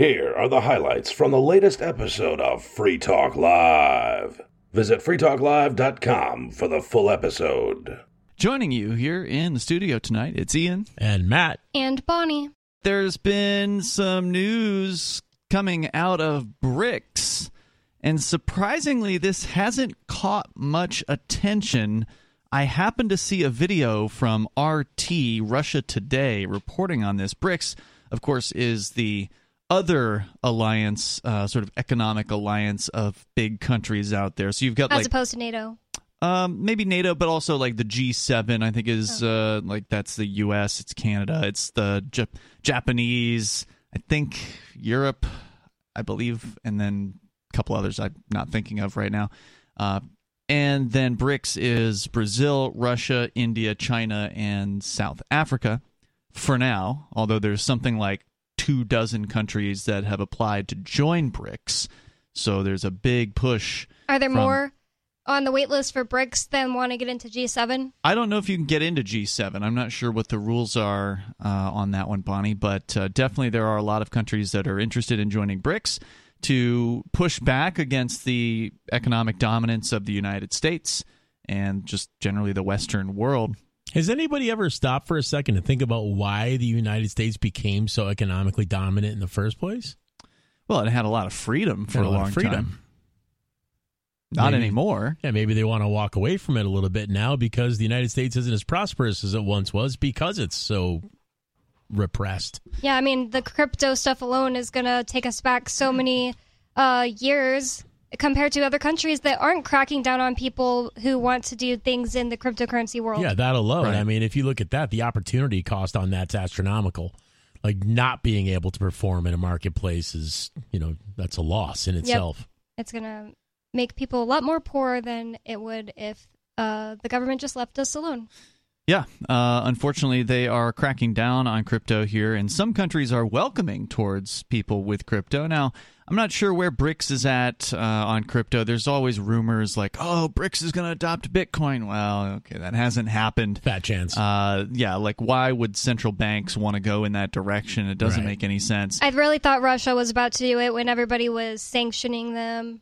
Here are the highlights from the latest episode of Free Talk Live. Visit freetalklive.com for the full episode. Joining you here in the studio tonight, it's Ian. And Matt. And Bonnie. There's been some news coming out of BRICS, and surprisingly, this hasn't caught much attention. I happened to see a video from RT, Russia Today, reporting on this. BRICS, of course, is the other alliance, uh, sort of economic alliance of big countries out there. So you've got as like opposed to NATO. um, maybe NATO, but also like the G7. I think is uh, like that's the U.S. It's Canada. It's the J- Japanese. I think Europe, I believe, and then a couple others I'm not thinking of right now. Uh, and then BRICS is Brazil, Russia, India, China, and South Africa. For now, although there's something like two dozen countries that have applied to join BRICS, so there's a big push. Are there from- more on the wait list for BRICS than want to get into G7? I don't know if you can get into G7. I'm not sure what the rules are uh, on that one, Bonnie, but uh, definitely there are a lot of countries that are interested in joining BRICS to push back against the economic dominance of the United States and just generally the Western world. Has anybody ever stopped for a second to think about why the United States became so economically dominant in the first place? Well, it had a lot of freedom for Had a, lot of long freedom. time. Not Maybe- anymore. Yeah, maybe they want to walk away from it a little bit now because the United States isn't as prosperous as it once was because it's so repressed. Yeah, I mean, the crypto stuff alone is going to take us back so many uh, years compared to other countries that aren't cracking down on people who want to do things in the cryptocurrency world. Yeah, that alone. Right. I mean, if you look at that, the opportunity cost on that's astronomical. Like not being able to perform in a marketplace is, you know, that's a loss in itself. It's going to make people a lot more poor than it would if uh, the government just left us alone. Yeah, uh, unfortunately, they are cracking down on crypto here, and some countries are welcoming towards people with crypto. Now, I'm not sure where BRICS is at uh, on crypto. There's always rumors like, oh, BRICS is going to adopt Bitcoin. Well, okay, that hasn't happened. Fat chance. Uh, yeah, like why would central banks want to go in that direction? It doesn't Right. make any sense. I really thought Russia was about to do it when everybody was sanctioning them.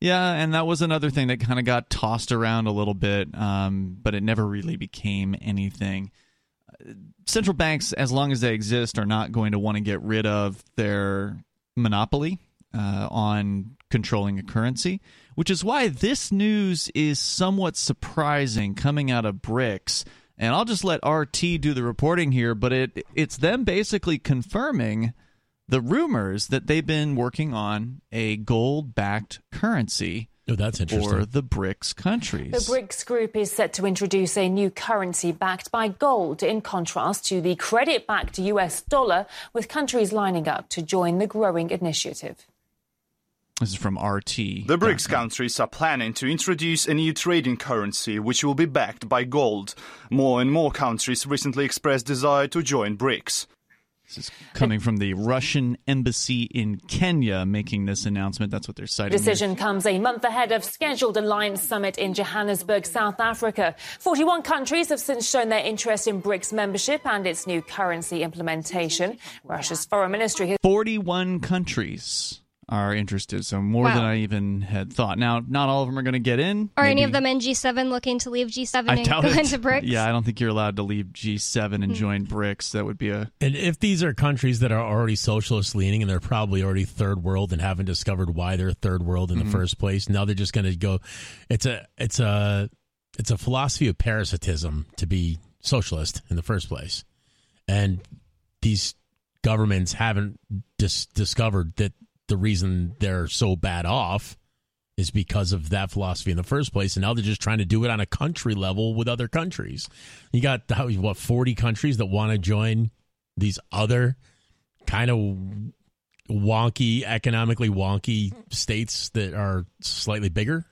Yeah, and that was another thing that kind of got tossed around a little bit, um, but it never really became anything. Uh, Central banks, as long as they exist, are not going to want to get rid of their monopoly uh, on controlling a currency, which is why this news is somewhat surprising coming out of BRICS. And I'll just let RT do the reporting here, but it it's them basically confirming the rumors that they've been working on a gold backed currency oh, that's interesting. for the BRICS countries. The BRICS group is set to introduce a new currency backed by gold, in contrast to the credit backed US dollar, with countries lining up to join the growing initiative. This is from RT. The BRICS countries are planning to introduce a new trading currency which will be backed by gold. More and more countries recently expressed desire to join BRICS. This is coming from the Russian embassy in Kenya making this announcement. That's what they're citing. here. Decision comes a month ahead of scheduled Alliance Summit in Johannesburg, South Africa. 41 countries have since shown their interest in BRICS membership and its new currency implementation. Russia's foreign ministry has 41 countries are interested, so more than I even had thought. Now, not all of them are going to get in. Are any of them in G7 looking to leave G7 I and go it. into BRICS? Yeah, I don't think you're allowed to leave G7 and hmm. join BRICS. That would be a And if these are countries that are already socialist leaning and they're probably already third world and haven't discovered why they're third world in the hmm. first place, now they're just going to go. It's a it's a it's a philosophy of parasitism to be socialist in the first place, and these governments haven't dis- discovered that the reason they're so bad off is because of that philosophy in the first place, and now they're just trying to do it on a country level with other countries. You got what forty countries that want to join these other kind of wonky, economically wonky states that are slightly bigger.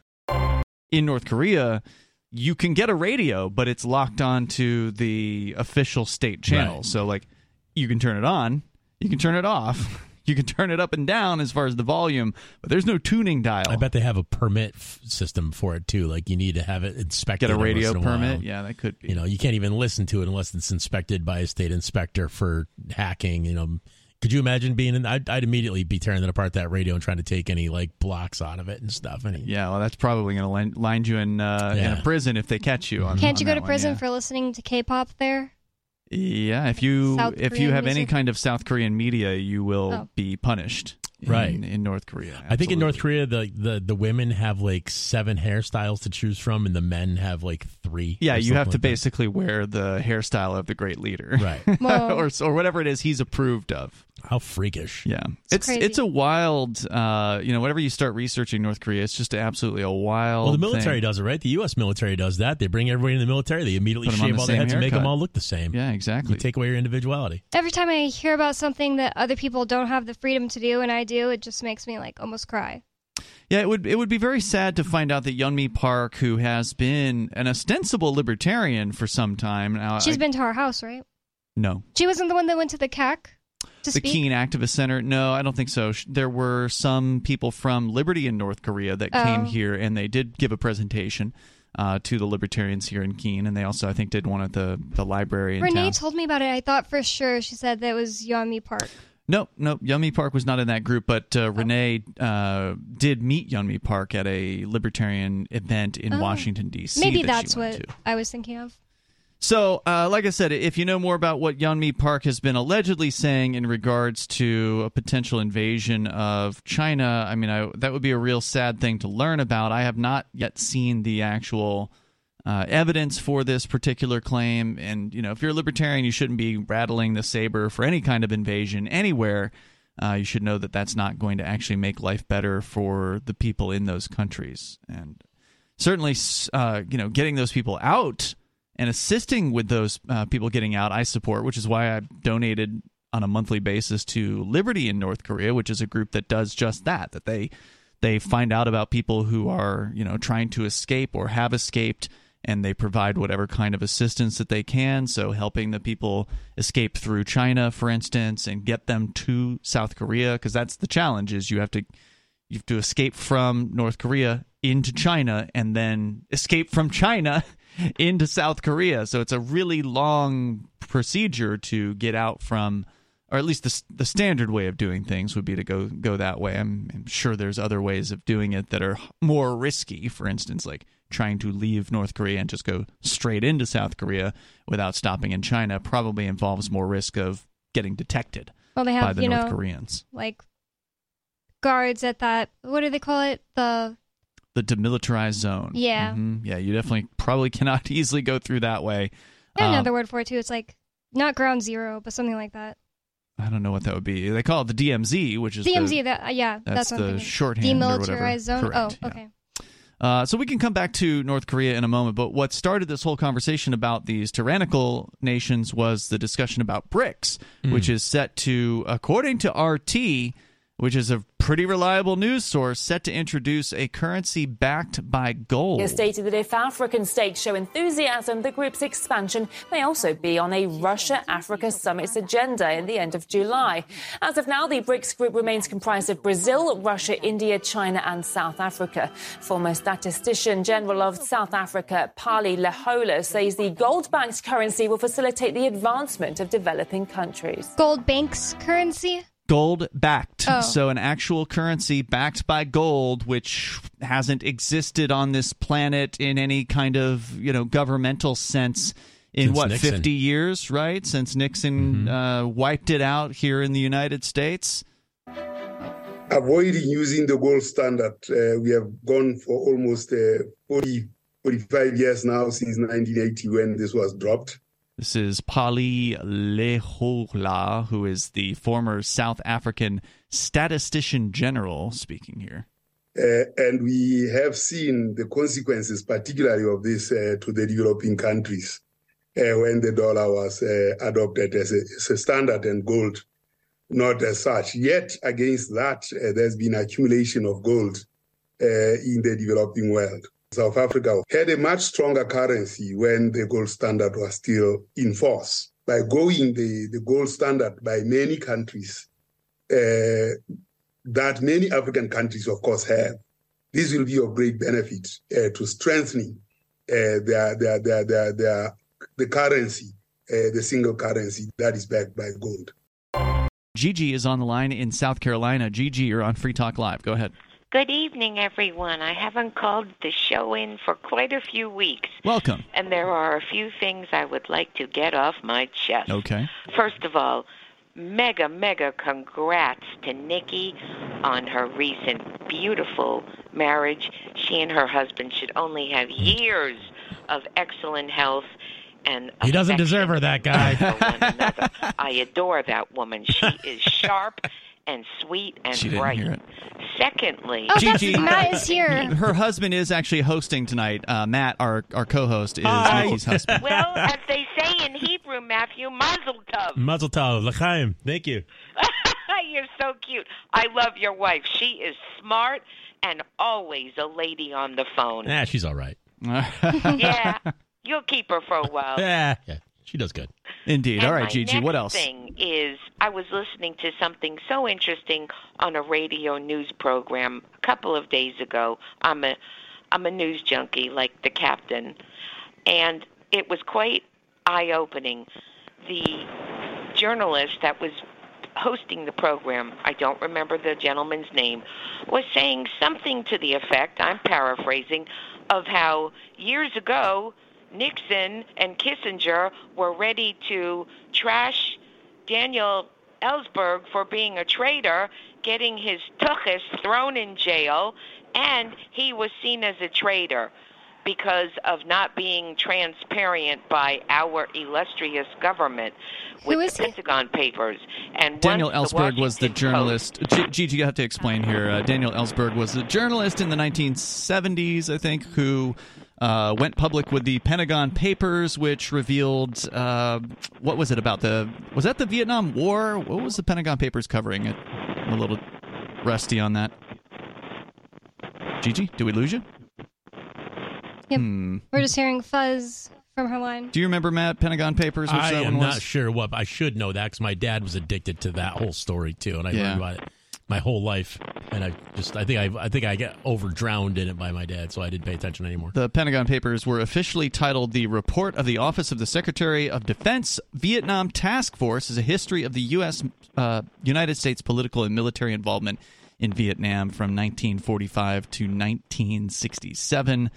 in North Korea, you can get a radio, but it's locked onto the official state channel. Right. So, like, you can turn it on, you can turn it off, you can turn it up and down as far as the volume, but there's no tuning dial. I bet they have a permit f- system for it too. Like you need to have it inspected. get a every radio in a permit. while. Yeah, that could be. You know, you can't even listen to it unless it's inspected by a state inspector for hacking. You know, Could you imagine being in? I'd, I'd immediately be tearing it apart that radio and trying to take any like blocks out of it and stuff. And Yeah, well, that's probably going to land you in uh, in a prison if they catch you. On, Can't on you go to one, prison yeah. for listening to K-pop there? Yeah, if you South if you Korean have any kind of South Korean media, you will Oh. be punished. Right. in North Korea. I think in North Korea, the, the the women have like seven hairstyles to choose from, and the men have like three. Yeah, you have something to like that. basically wear the hairstyle of the great leader, Right. Whoa. or or whatever it is he's approved of. How freakish. Yeah, it's crazy. it's a wild. Uh, you know, whenever you start researching North Korea, it's just absolutely a wild. Well, the military thing. does it, right? The U.S. military does that. They bring everybody in the military. They immediately Put 'em shave the all their same heads and make them all look the same. Yeah, exactly. You take away your individuality. Every time I hear about something that other people don't have the freedom to do and I do, it just makes me like almost cry. Yeah, it would it would be very sad to find out that Yeonmi Park, who has been an ostensible libertarian for some time now, She's I- been to our house, right? no She wasn't the one that went to the CAC to the speak. Keene Activist Center. No, I don't think so. There were some people from Liberty in North Korea that came Oh. here, and they did give a presentation uh, to the libertarians here in Keene, and they also, I think, did one at the the library in Renee town. told me about it. I thought for sure she said that it was Yeonmi Park. Nope, nope. Yeonmi Park was not in that group, but Oh. uh, Renee uh, did meet Yeonmi Park at a libertarian event in Oh. Washington D.C. Maybe that that's what to. I was thinking of. So, uh, like I said, if you know more about what Yeonmi Park has been allegedly saying in regards to a potential invasion of China, I mean, I, that would be a real sad thing to learn about. I have not yet seen the actual uh, evidence for this particular claim, and you know, if you're a libertarian, you shouldn't be rattling the saber for any kind of invasion anywhere. Uh, you should know that that's not going to actually make life better for the people in those countries, and certainly, uh, you know, getting those people out and assisting with those uh, people getting out, I support, which is why I donated on a monthly basis to Liberty in North Korea, which is a group that does just that. That they they find out about people who are you know trying to escape or have escaped, and they provide whatever kind of assistance that they can. So helping the people escape through China, for instance, and get them to South Korea, because that's the challenge: is you have to you have to escape from North Korea into China and then escape from China into South Korea. So it's a really long procedure to get out from, or at least the the standard way of doing things would be to go go that way. I'm, I'm sure there's other ways of doing it that are more risky. For instance, like trying to leave North Korea and just go straight into South Korea without stopping in China probably involves more risk of getting detected Well, they by have the you North know Koreans. like guards at that. What do they call it? The the demilitarized zone. Yeah. Mhm. yeah. You definitely probably cannot easily go through that way. I Um, another word for it too. It's like not ground zero, but something like that. I don't know what that would be. They call it the DMZ, which is DMZ. The, that uh, yeah, that's that's, what I'm the thinking. shorthand. Demilitarized zone. Correct, oh, yeah. okay. Uh, so we can come back to North Korea in a moment, but what started this whole conversation about these tyrannical nations was the discussion about BRICS, which is set to, according to RT, which is a pretty reliable news source, set to introduce a currency backed by gold. It stated that if African states show enthusiasm, the group's expansion may also be on a Russia Africa summit's agenda in the end of July. As of now, the BRICS group remains comprised of Brazil, Russia, India, China, and South Africa. Former statistician general of South Africa, Pali Lehohla, says the gold backed currency will facilitate the advancement of developing countries. Gold banks currency. Gold backed. Oh. So an actual currency backed by gold, which hasn't existed on this planet in any kind of you know governmental sense in Since what Nixon. fifty years, right? Since Nixon uh, wiped it out here in the United States. avoiding using the gold standard. Uh, we have gone for almost uh, 40, 45 years now since 1980 when this was dropped. This is Pali Lehohla, who is the former South African statistician general, speaking here. Uh, and we have seen the consequences, particularly of this uh, to the developing countries uh, when the dollar was uh, adopted as a, as a standard and gold not as such. Yet, against that, uh, there's been accumulation of gold uh, in the developing world. South Africa had a much stronger currency when the gold standard was still in force. By going the, the gold standard by many countries, uh, that many African countries, of course, have, this will be of great benefit uh, to strengthening uh, their, their, their, their, their, the currency, uh, the single currency that is backed by gold. Gigi is on the line in South Carolina. Gigi, you're on Free Talk Live. Go ahead. Good evening, everyone. I haven't called the show in for quite a few weeks. Welcome. And there are a few things I would like to get off my chest. Okay. First of all, mega, mega congrats to Nikki on her recent beautiful marriage. She and her husband should only have mm. years of excellent health and He doesn't deserve her, that guy. for one another. I adore that woman. She is sharp and sweet and She didn't bright. hear it. Secondly, Oh, that's Gigi. Matt is here. Her husband is actually hosting tonight. Uh, Matt, our, our co host, is Hi. Nikki's husband. well, as they say in Hebrew, Matthew, mazel tov. Mazel tov, l'chaim. Thank you. You're so cute. I love your wife. She is smart and always a lady on the phone. Nah, she's all right. yeah, you'll keep her for a while. Yeah, yeah, she does good. Indeed. And All right, Gigi, what else? thing is, I was listening to something so interesting on a radio news program a couple of days ago. I'm a, I'm a news junkie like the captain, and it was quite eye-opening. The journalist that was hosting the program, I don't remember the gentleman's name, was saying something to the effect, I'm paraphrasing, of how years ago Nixon and Kissinger were ready to trash Daniel Ellsberg for being a traitor, getting his tuchus thrown in jail, and he was seen as a traitor because of not being transparent by our illustrious government with Who is the he? Pentagon Papers. And Daniel once the Ellsberg was the Washington journalist. G- Gigi, you have to explain here. Uh, Daniel Ellsberg was the journalist in the 1970s, I think, who uh, went public with the Pentagon Papers, which revealed uh, what was it about the was that the Vietnam War? What was the Pentagon Papers covering? It I'm a little rusty on that. Gigi, did we lose you? Yep. Hmm. We're just hearing fuzz from her line. Do you remember Matt Pentagon Papers? Which I that am one was? not sure what. I should know that because my dad was addicted to that whole story too, and I Yeah. learned about it my whole life. And I just, I think I, I think I got over drowned in it by my dad, so I didn't pay attention anymore. The Pentagon Papers were officially titled The Report of the Office of the Secretary of Defense Vietnam Task Force is a history of the U.S. Uh, United States political and military involvement in Vietnam from 1945 to 1967.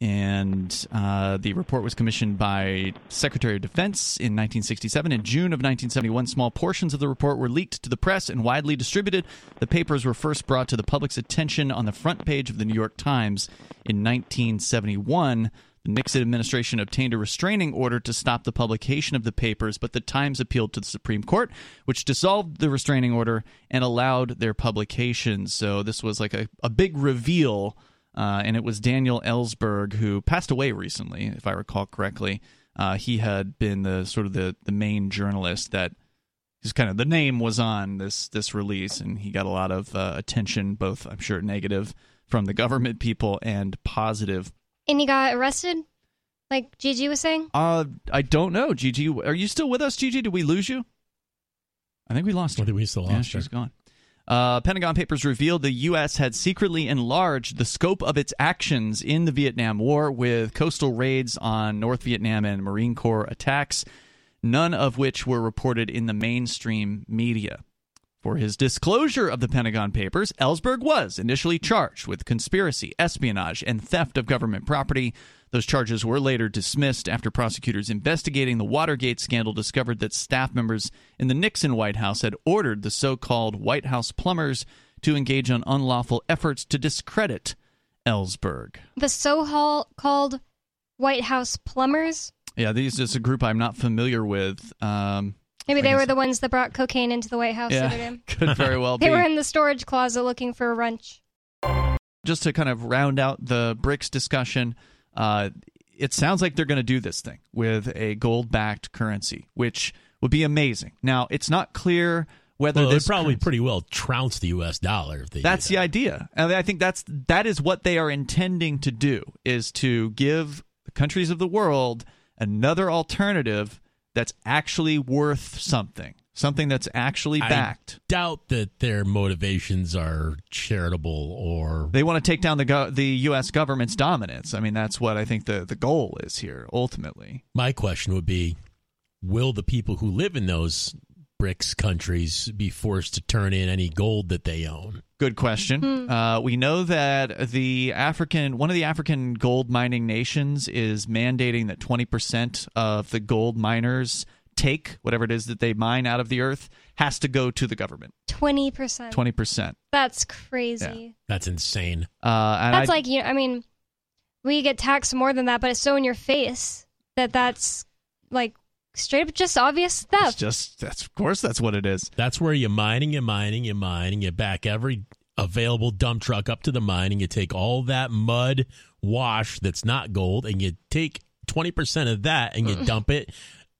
And uh, the report was commissioned by Secretary of Defense in 1967. In June of 1971, small portions of the report were leaked to the press and widely distributed. The papers were first brought to the public's attention on the front page of the New York Times in 1971. The Nixon administration obtained a restraining order to stop the publication of the papers, but the Times appealed to the Supreme Court, which dissolved the restraining order and allowed their publication. So this was like a, a big reveal uh, and it was Daniel Ellsberg who passed away recently, if I recall correctly. Uh, he had been the sort of the, the main journalist that his kind of the name was on this this release, and he got a lot of uh, attention, both I'm sure negative from the government people and positive. And he got arrested, like Gigi was saying. Uh, I don't know, Gigi. Are you still with us, Gigi? Did we lose you? I think we lost I think we still Yeah, lost her. she's gone. Uh, Pentagon Papers revealed the U.S. had secretly enlarged the scope of its actions in the Vietnam War with coastal raids on North Vietnam and Marine Corps attacks, none of which were reported in the mainstream media. For his disclosure of the Pentagon Papers, Ellsberg was initially charged with conspiracy, espionage, and theft of government property. Those charges were later dismissed after prosecutors investigating the Watergate scandal discovered that staff members in the Nixon White House had ordered the so called White House plumbers to engage in unlawful efforts to discredit Ellsberg. The so called White House plumbers. Yeah, these is a group I'm not familiar with. Um, Maybe they were the ones that brought cocaine into the White House yeah, could very well They were in the storage closet looking for a wrench. just to kind of round out the BRICS discussion, uh, it sounds like they're going to do this thing with a gold backed currency, which would be amazing. Now, it's not clear whether Well, this probably currency- pretty well trounce the U.S. dollar if they. that's did the that. idea. And I think that's that is what they are intending to do is to give the countries of the world another alternative that's actually worth something, something that's actually I backed. doubt that their motivations are charitable or They want to take down the go- the U.S. government's dominance. I mean, that's what I think the the goal is here ultimately. My question would be Will the people who live in those BRICS countries be forced to turn in any gold that they own? Good question. Uh, we know that the African, one of the African gold mining nations, is mandating that 20% of the gold miners take, whatever it is that they mine out of the earth, has to go to the government. 20%. 20%. That's crazy. That's insane. Uh, and That's I- like, you know, I mean, we get taxed more than that, but it's so in your face that that's like straight up just obvious it's just, that's, of course, that's what it is. That's where you're mining, you're mining, you're mining, you back every available dump truck up to the mine and you take all that mud wash that's not gold and you take 20% of that and you dump it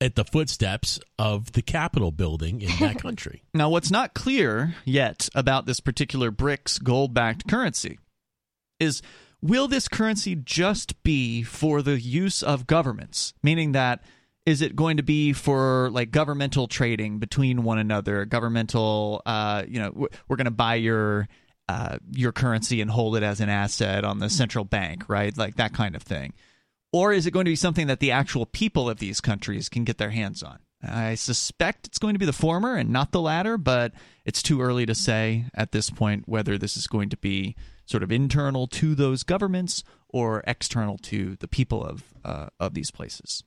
at the footsteps of the Capitol building in that country. Now, what's not clear yet about this particular BRICS gold backed currency is will this currency just be for the use of governments? Meaning that is it going to be for like governmental trading between one another, governmental, uh, you know, we're- we're going to buy your. Uh, your currency and hold it as an asset on the central bank, right? Like that kind of thing. Or is it going to be something that the actual people of these countries can get their hands on? I suspect it's going to be the former and not the latter, but it's too early to say at this point whether this is going to be sort of internal to those governments or external to the people of uh, of these places.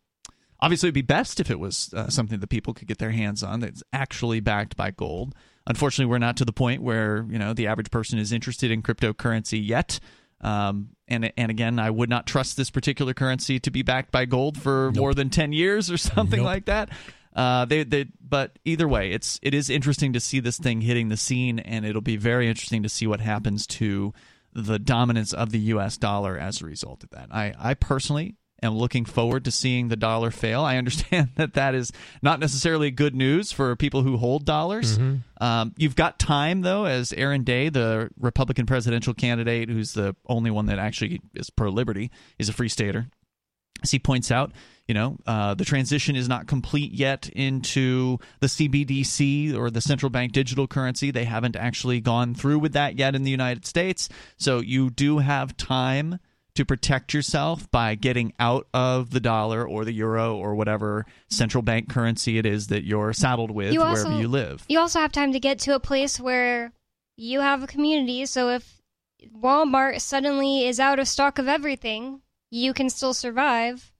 Obviously, it'd be best if it was uh, something that people could get their hands on that's actually backed by gold. Unfortunately, we're not to the point where you know the average person is interested in cryptocurrency yet. Um, and and again, I would not trust this particular currency to be backed by gold for more than ten years or something Nope. like that. Uh, they, they, but either way, it's it is interesting to see this thing hitting the scene, and it'll be very interesting to see what happens to the dominance of the U.S. dollar as a result of that. I, I personally am looking forward to seeing the dollar fail. I understand that that is not necessarily good news for people who hold dollars. Um, you've got time, though, as Aaron Day, the Republican presidential candidate, who's the only one that actually is pro liberty, is a free stater. As he points out, you know, uh, the transition is not complete yet into the CBDC or the central bank digital currency. They haven't actually gone through with that yet in the United States. So you do have time to protect yourself by getting out of the dollar or the euro or whatever central bank currency it is that you're saddled with You wherever also- you live. You also have time to get to a place where you have a community. So if Walmart suddenly is out of stock of everything, you can still survive.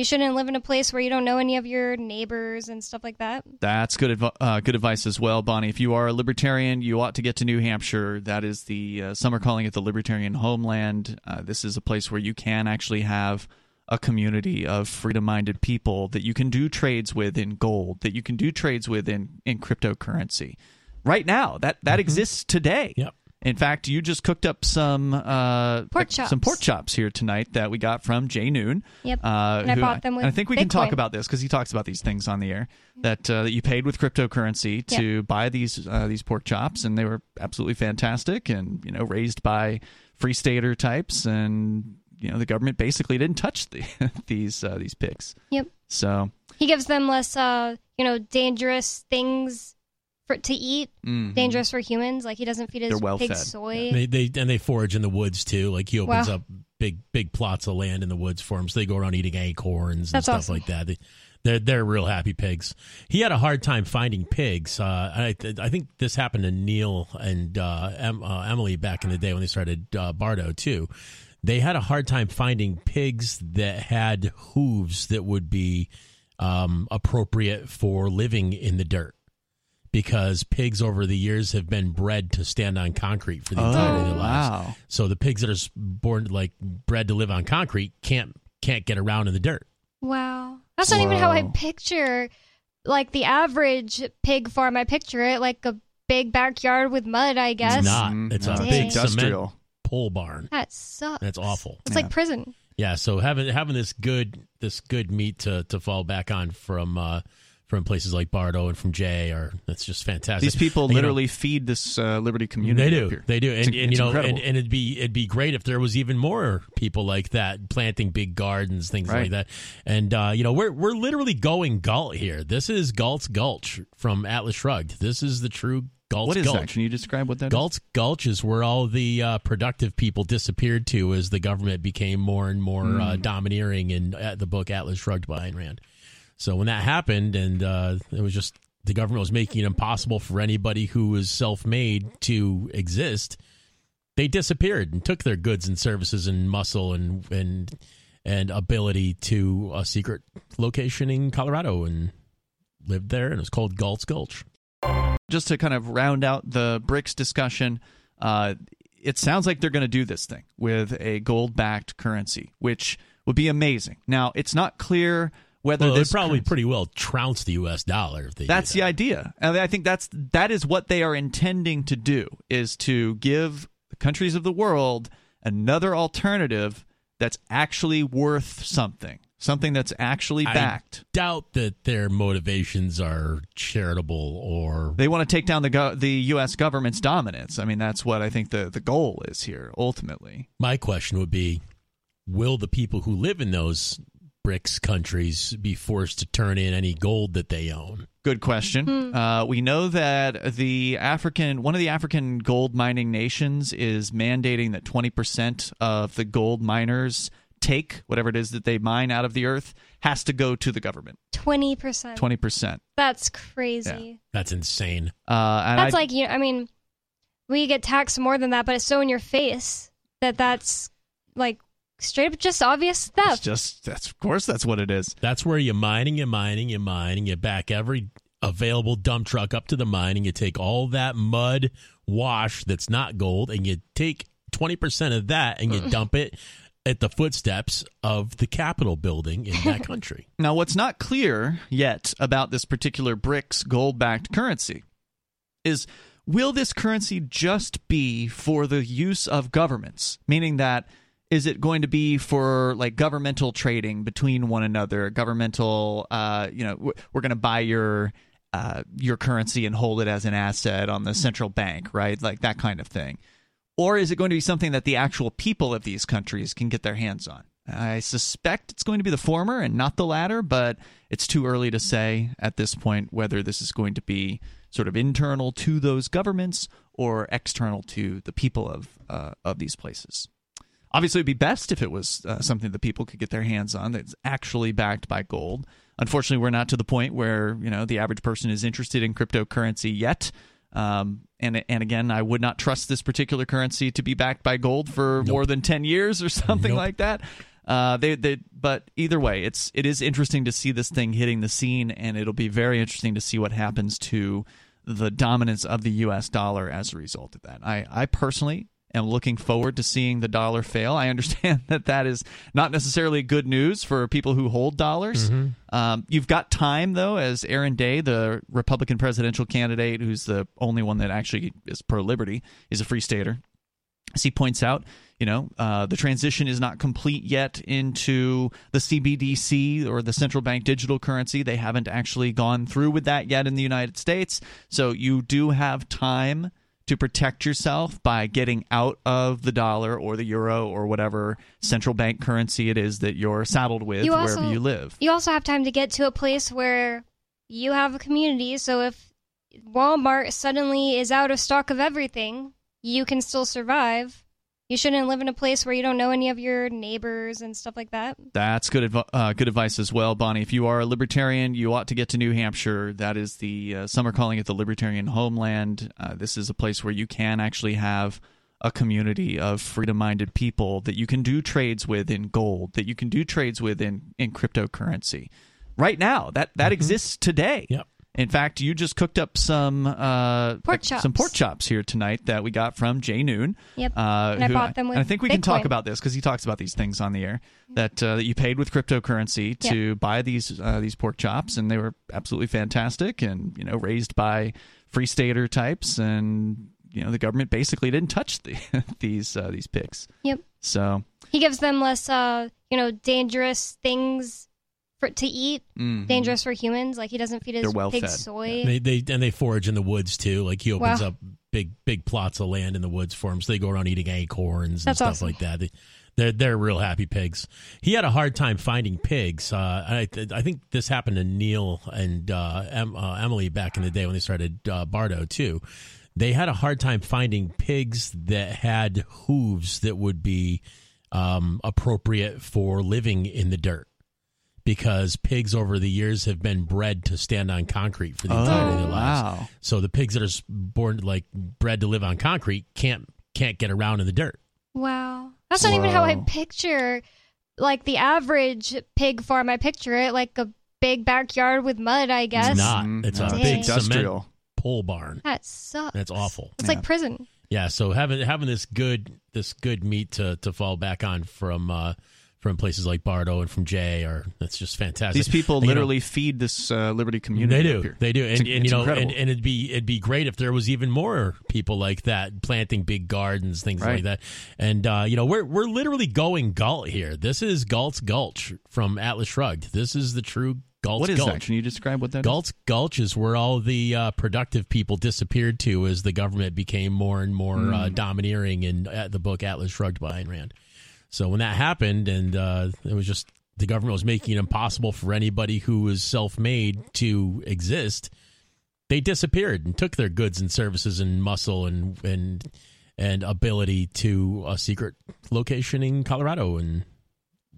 You shouldn't live in a place where you don't know any of your neighbors and stuff like that. That's good adv- uh, good advice as well, Bonnie. If you are a libertarian, you ought to get to New Hampshire. That is the uh, some are calling it the libertarian homeland. Uh, this is a place where you can actually have a community of freedom-minded people that you can do trades with in gold, that you can do trades with in in cryptocurrency. Right now, that that exists today. Yep. In fact, you just cooked up some uh, Pork some chops. pork chops here tonight that we got from Jay Noon. Yep. Uh, And I bought them with and I think we can talk about this because he talks about these things on the air that uh, that you paid with cryptocurrency to buy these uh, these pork chops, and they were absolutely fantastic, and you know raised by free stater types, and you know the government basically didn't touch the, these uh, these pigs. Yep. So He gives them less, uh, you know, dangerous things for to eat, mhm. dangerous for humans. Like he doesn't feed his well pigs fed. soy. They, they and they forage in the woods too. Like he opens Wow. up big big plots of land in the woods for them, so they go around eating acorns and That's stuff awesome. like that. They, they're they're real happy pigs. He had a hard time finding pigs. Uh, I I think this happened to Neil and uh, em, uh, Emily back in the day when they started uh, Bardo too. They had a hard time finding pigs that had hooves that would be um, appropriate for living in the dirt because pigs over the years have been bred to stand on concrete for the entirety of their lives. wow. So the pigs that are born like bred to live on concrete can't can't get around in the dirt. Wow. That's not even how I picture like the average pig farm. I picture it like a big backyard with mud, I guess. It's not. It's no, a it's big cement industrial. pole barn. That sucks. That's awful. It's Yeah. like prison. Yeah. So having having this good this good meat to to fall back on from uh, from places like Bardo and from Jay are that's just fantastic. These people know, literally feed this uh, Liberty community. They do. here. They do. And, and you know, and, and it'd be it'd be great if there was even more people like that planting big gardens, things Right. like that. And uh, you know, we're we're literally going Galt here. This is Galt's Gulch from Atlas Shrugged. This is the true Galt's what is Gulch. that? Can you describe what that is? Galt's Gulch is where all the uh, productive people disappeared to as the government became more and more Hmm. uh, domineering in uh, the book Atlas Shrugged by Ayn Rand. So when that happened, and uh, it was just the government was making it impossible for anybody who was self-made to exist, they disappeared and took their goods and services and muscle and and and ability to a secret location in Colorado and lived there, and it was called Galt's Gulch. Just to kind of round out the BRICS discussion, uh, it sounds like they're going to do this thing with a gold backed currency, which would be amazing. Now, it's not clear whether well, this probably pretty well trounce the U.S. dollar. If they that's do the idea. And I think that's that is what they are intending to do is to give the countries of the world another alternative that's actually worth something, something that's actually I backed. doubt that their motivations are charitable or They want to take down the go- the U.S. government's dominance. I mean, that's what I think the the goal is here ultimately. My question would be Will the people who live in those BRICS countries be forced to turn in any gold that they own? Good question. Uh, we know that the African, one of the African gold mining nations, is mandating that twenty percent of the gold miners take whatever it is that they mine out of the earth has to go to the government. Twenty percent. Twenty percent. That's crazy. That's insane. Uh, and That's I- like you. know, I mean, we get taxed more than that, but it's so in your face that that's like straight up just obvious it's just that's of course that's what it is. That's where you're mining, you're mining, you're mining, you back every available dump truck up to the mine, and you take all that mud wash that's not gold, and you take 20% of that and you dump it at the footsteps of the Capitol building in that country. Now, what's not clear yet about this particular BRICS gold backed currency is will this currency just be for the use of governments? Meaning that is it going to be for like governmental trading between one another, governmental, uh, you know, we're going to buy your. Uh, your currency and hold it as an asset on the central bank, right? Like that kind of thing. Or is it going to be something that the actual people of these countries can get their hands on? I suspect it's going to be the former and not the latter, but it's too early to say at this point whether this is going to be sort of internal to those governments or external to the people of uh, of these places. Obviously, it'd be best if it was uh, something that people could get their hands on that's actually backed by gold. Unfortunately, we're not to the point where you know the average person is interested in cryptocurrency yet. Um, and and again, I would not trust this particular currency to be backed by gold for more than ten years or something Nope. like that. Uh, they, they, but either way, it's it is interesting to see this thing hitting the scene, and it'll be very interesting to see what happens to the dominance of the U.S. dollar as a result of that. I, I personally am looking forward to seeing the dollar fail. I understand that that is not necessarily good news for people who hold dollars. Um, you've got time, though, as Aaron Day, the Republican presidential candidate, who's the only one that actually is pro liberty, is a free stater. As he points out, you know, uh, the transition is not complete yet into the CBDC or the central bank digital currency. They haven't actually gone through with that yet in the United States. So you do have time to protect yourself by getting out of the dollar or the euro or whatever central bank currency it is that you're saddled with You wherever also- you live. You also have time to get to a place where you have a community. So if Walmart suddenly is out of stock of everything, you can still survive. You shouldn't live in a place where you don't know any of your neighbors and stuff like that. That's good, adv- uh, good advice as well, Bonnie. If you are a libertarian, you ought to get to New Hampshire. That is the uh, some are calling it the libertarian homeland. Uh, this is a place where you can actually have a community of freedom-minded people that you can do trades with in gold, that you can do trades with in in cryptocurrency. Right now, that that exists today. Yep. In fact, you just cooked up some uh, Pork some chops. pork chops here tonight that we got from Jay Noon. Yep. Uh, And I bought them with and I think we can talk about this because he talks about these things on the air that uh, that you paid with cryptocurrency to buy these uh, these pork chops, and they were absolutely fantastic, and you know raised by free stater types, and you know the government basically didn't touch the, these uh, these pigs. Yep. So He gives them less, uh, you know, dangerous things for to eat, mhm. dangerous for humans. Like he doesn't feed his well pigs fed. soy. They they and they forage in the woods too. Like he opens Wow. up big big plots of land in the woods for them, so they go around eating acorns and That's stuff awesome. like that. They, they're they're real happy pigs. He had a hard time finding pigs. Uh, I I think this happened to Neil and uh, em, uh, Emily back in the day when they started uh, Bardo too. They had a hard time finding pigs that had hooves that would be um, appropriate for living in the dirt because pigs over the years have been bred to stand on concrete for the entirety of their lives. wow. So the pigs that are born like bred to live on concrete can't can't get around in the dirt. Wow. That's not even how I picture like the average pig farm. I picture it like a big backyard with mud, I guess. It's not. Mm, It's no, a it's big cement industrial. pole barn. That sucks. That's awful. It's Yeah. like prison. Yeah, so having having this good this good meat to, to fall back on from uh, from places like Bardo and from Jay are that's just fantastic. These people You know, literally feed this uh, Liberty community. They do. They do. And, and you know, and, and it'd be it'd be great if there was even more people like that planting big gardens, things Right. like that. And uh, you know, we're we're literally going Galt here. This is Galt's Gulch from Atlas Shrugged. This is the true Galt's what is Gulch. that? Can you describe what that is? Galt's Gulch is where all the uh, productive people disappeared to as the government became more and more Hmm. uh, domineering in uh, the book Atlas Shrugged by Ayn Rand. So when that happened, and uh, it was just the government was making it impossible for anybody who was self-made to exist, they disappeared and took their goods and services and muscle and and and ability to a secret location in Colorado and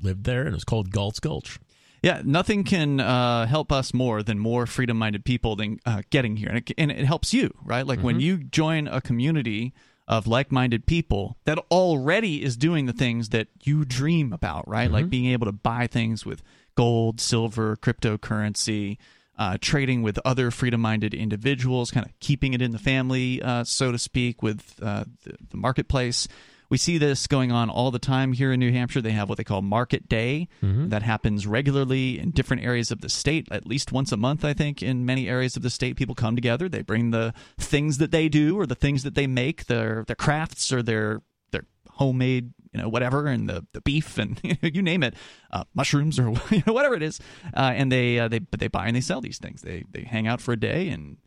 lived there, and it was called Galt's Gulch. Yeah, nothing can uh, help us more than more freedom minded people than uh, getting here. And it, and it helps you, right? Like when you join a community of like minded people that already is doing the things that you dream about, right? Like being able to buy things with gold, silver, cryptocurrency. Uh, trading with other freedom-minded individuals, kind of keeping it in the family, uh, so to speak, with uh, the, the marketplace. We see this going on all the time here in New Hampshire. They have what they call Market Day that happens regularly in different areas of the state, at least once a month, I think, in many areas of the state. People come together, they bring the things that they do or the things that they make, their their crafts or their their homemade, you know, whatever, and the, the beef and you name it, uh, mushrooms or you know, whatever it is, uh, and they uh, they but they buy and they sell these things. They they hang out for a day and.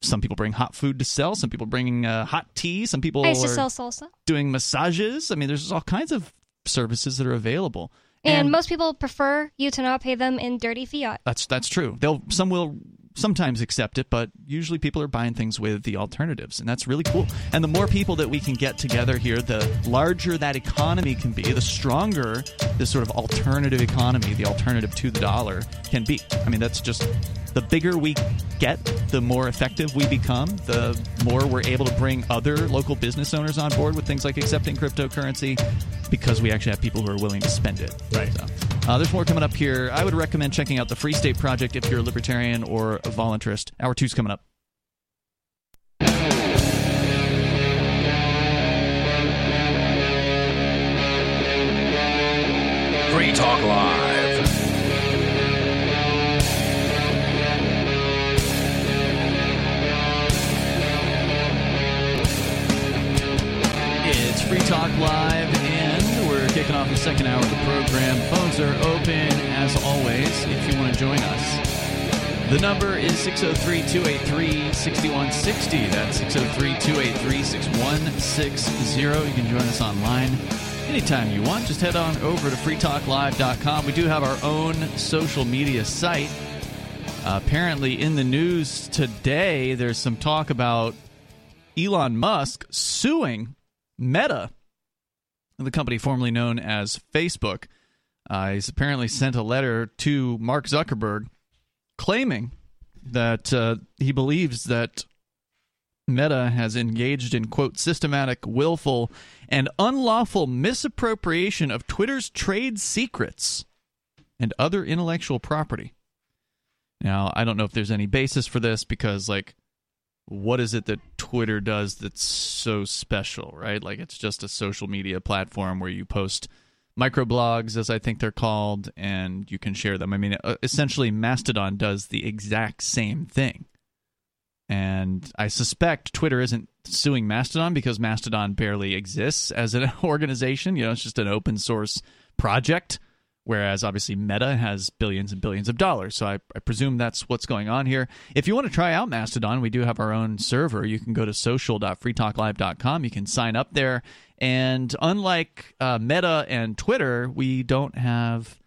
Some people bring hot food to sell. Some people bring uh, hot tea. Some people I used to are sell salsa. doing massages. I mean, there's all kinds of services that are available. And, most people prefer you to not pay them in dirty fiat. that's that's true. They'll some will sometimes accept it, but usually people are buying things with the alternatives, and that's really cool. And the more people that we can get together here, the larger that economy can be, the stronger this sort of alternative economy, the alternative to the dollar, can be. I mean, that's just the bigger we get, the more effective we become, the more we're able to bring other local business owners on board with things like accepting cryptocurrency because we actually have people who are willing to spend it. Right. So, uh, there's more coming up here. I would recommend checking out the Free State Project if you're a libertarian or a voluntarist. Hour two's coming up. Free Talk Live. Free Talk Live, and we're kicking off the second hour of the program. Phones are open as always if you want to join us. The number is 603 283 6160. That's 603 283 6160. You can join us online anytime you want. Just head on over to freetalklive.com. We do have our own social media site. Apparently, in the news today, there's some talk about Elon Musk suing Meta, the company formerly known as Facebook. Uh, apparently sent a letter to Mark Zuckerberg claiming that uh, he believes that Meta has engaged in, quote, systematic, willful, and unlawful misappropriation of Twitter's trade secrets and other intellectual property. Now, I don't know if there's any basis for this because, like, what is it that Twitter does that's so special, right? Like it's just a social media platform where you post microblogs, as I think they're called, and you can share them. I mean, uh, essentially, Mastodon does the exact same thing. And I suspect Twitter isn't suing Mastodon because Mastodon barely exists as an organization. You know, it's just an open source project whereas obviously Meta has billions and billions of dollars. So I, I, presume that's what's going on here. If you want to try out Mastodon, we do have our own server. You can go to social.freetalklive.com. You can sign up there. And unlike uh, Meta and Twitter, we don't have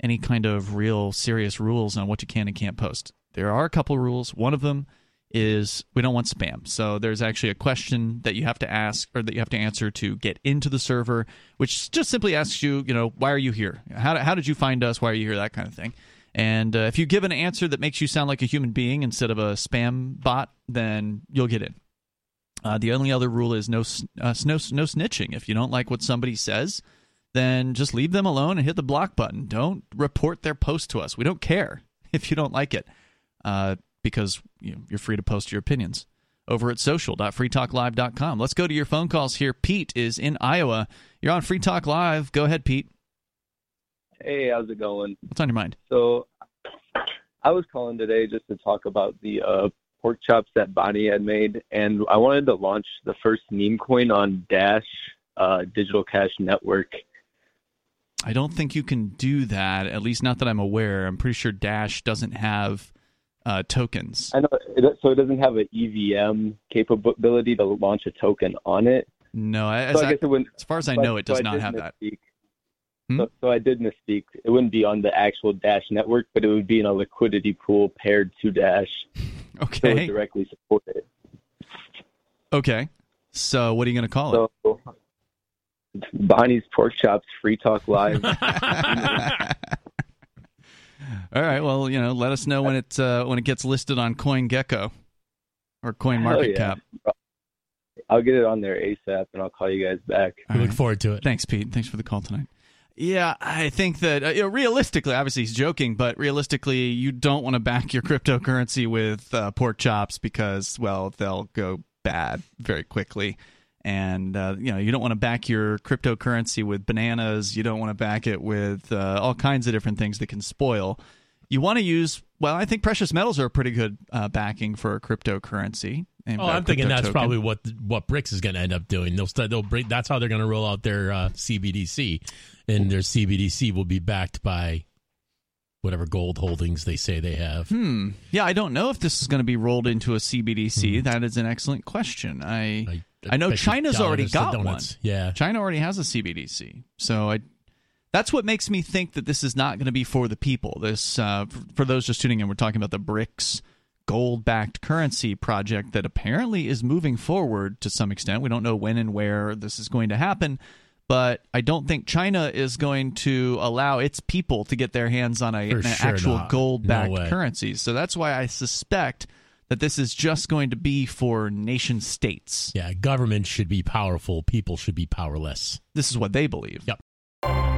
any kind of real serious rules on what you can and can't post. There are a couple rules. One of them is we don't want spam. So there's actually a question that you have to ask or that you have to answer to get into the server, which just simply asks you, you know, why are you here? How, how did you find us? Why are you here? That kind of thing. And uh, if you give an answer that makes you sound like a human being instead of a spam bot, then you'll get in. Uh, the only other rule is no, uh, no no snitching. If you don't like what somebody says, then just leave them alone and hit the block button. Don't report their post to us. We don't care if you don't like it. Uh, because you know, you're free to post your opinions over at social.freetalklive.com. Let's go to your phone calls here. Pete is in Iowa. You're on Free Talk Live. Go ahead, Pete. Hey, how's it going? What's on your mind? So, I was calling today just to talk about the uh, pork chops that Bonnie had made, and I wanted to launch the first meme coin on Dash uh, Digital Cash Network. I don't think you can do that, at least not that I'm aware. I'm pretty sure Dash doesn't have uh, tokens. I know, so it doesn't have an EVM capability to launch a token on it. No, as, so I guess it wouldn't, as far as I know, it does so not have that. Hmm? So, so, I did misspeak. It wouldn't be on the actual Dash network, but it would be in a liquidity pool paired to Dash. Okay. So directly support it. Okay. So what are you going to call it? Bonnie's Pork Chops Free Talk Live. All right. Well, you know, let us know when it uh, when it gets listed on CoinGecko or Coin Market yeah. Cap. I'll get it on there ASAP, and I'll call you guys back. We look forward to it. Thanks, Pete. Thanks for the call tonight. Yeah, I think that uh, you know, realistically, obviously he's joking, but realistically, you don't want to back your cryptocurrency with uh, pork chops because, well, they'll go bad very quickly and uh, you know you don't want to back your cryptocurrency with bananas you don't want to back it with uh, all kinds of different things that can spoil you want to use well i think precious metals are a pretty good uh, backing for a cryptocurrency oh i'm thinking that's token. probably what what BRICS is going to end up doing they'll, they'll bring, that's how they're going to roll out their uh, cbdc and their cbdc will be backed by whatever gold holdings they say they have. Hmm. Yeah, I don't know if this is going to be rolled into a CBDC. Hmm. That is an excellent question. I I, I know China's already got one. Yeah, China already has a CBDC. So I. That's what makes me think that this is not going to be for the people. This, uh, for, those just tuning in, we're talking about the BRICS gold-backed currency project that apparently is moving forward to some extent. We don't know when and where this is going to happen, but I don't think China is going to allow its people to get their hands on a, an sure actual gold backed no currency. So that's why I suspect that this is just going to be for nation states. Yeah, government should be powerful, people should be powerless. This is what they believe. Yep.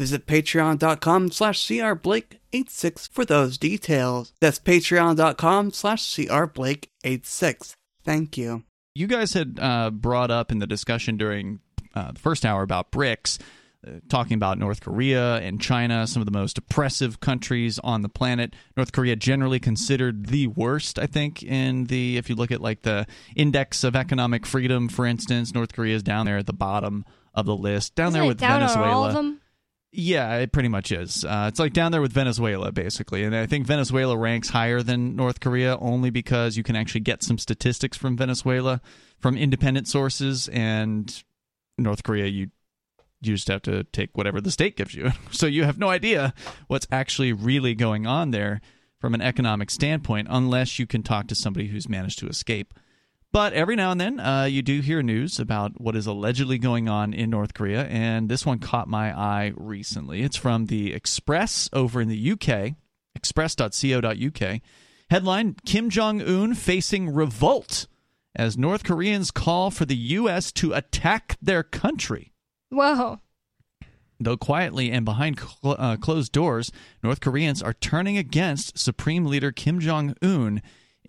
visit patreon.com slash crblake86 for those details. That's patreon.com slash crblake86. Thank you. You guys had uh, brought up in the discussion during uh, the first hour about BRICS uh, talking about North Korea and China, some of the most oppressive countries on the planet. North Korea generally considered the worst, I think, in the if you look at like the index of economic freedom, for instance, North Korea is down there at the bottom of the list, down Isn't there with down Venezuela. Yeah, it pretty much is. Uh, it's like down there with Venezuela, basically. And I think Venezuela ranks higher than North Korea only because you can actually get some statistics from Venezuela from independent sources. And North Korea, you you just have to take whatever the state gives you. so you have no idea what's actually really going on there from an economic standpoint unless you can talk to somebody who's managed to escape. But every now and then, uh, you do hear news about what is allegedly going on in North Korea, and this one caught my eye recently. It's from the Express over in the UK, express.co.uk. Headline Kim Jong un facing revolt as North Koreans call for the U.S. to attack their country. Whoa. Though quietly and behind cl- uh, closed doors, North Koreans are turning against Supreme Leader Kim Jong un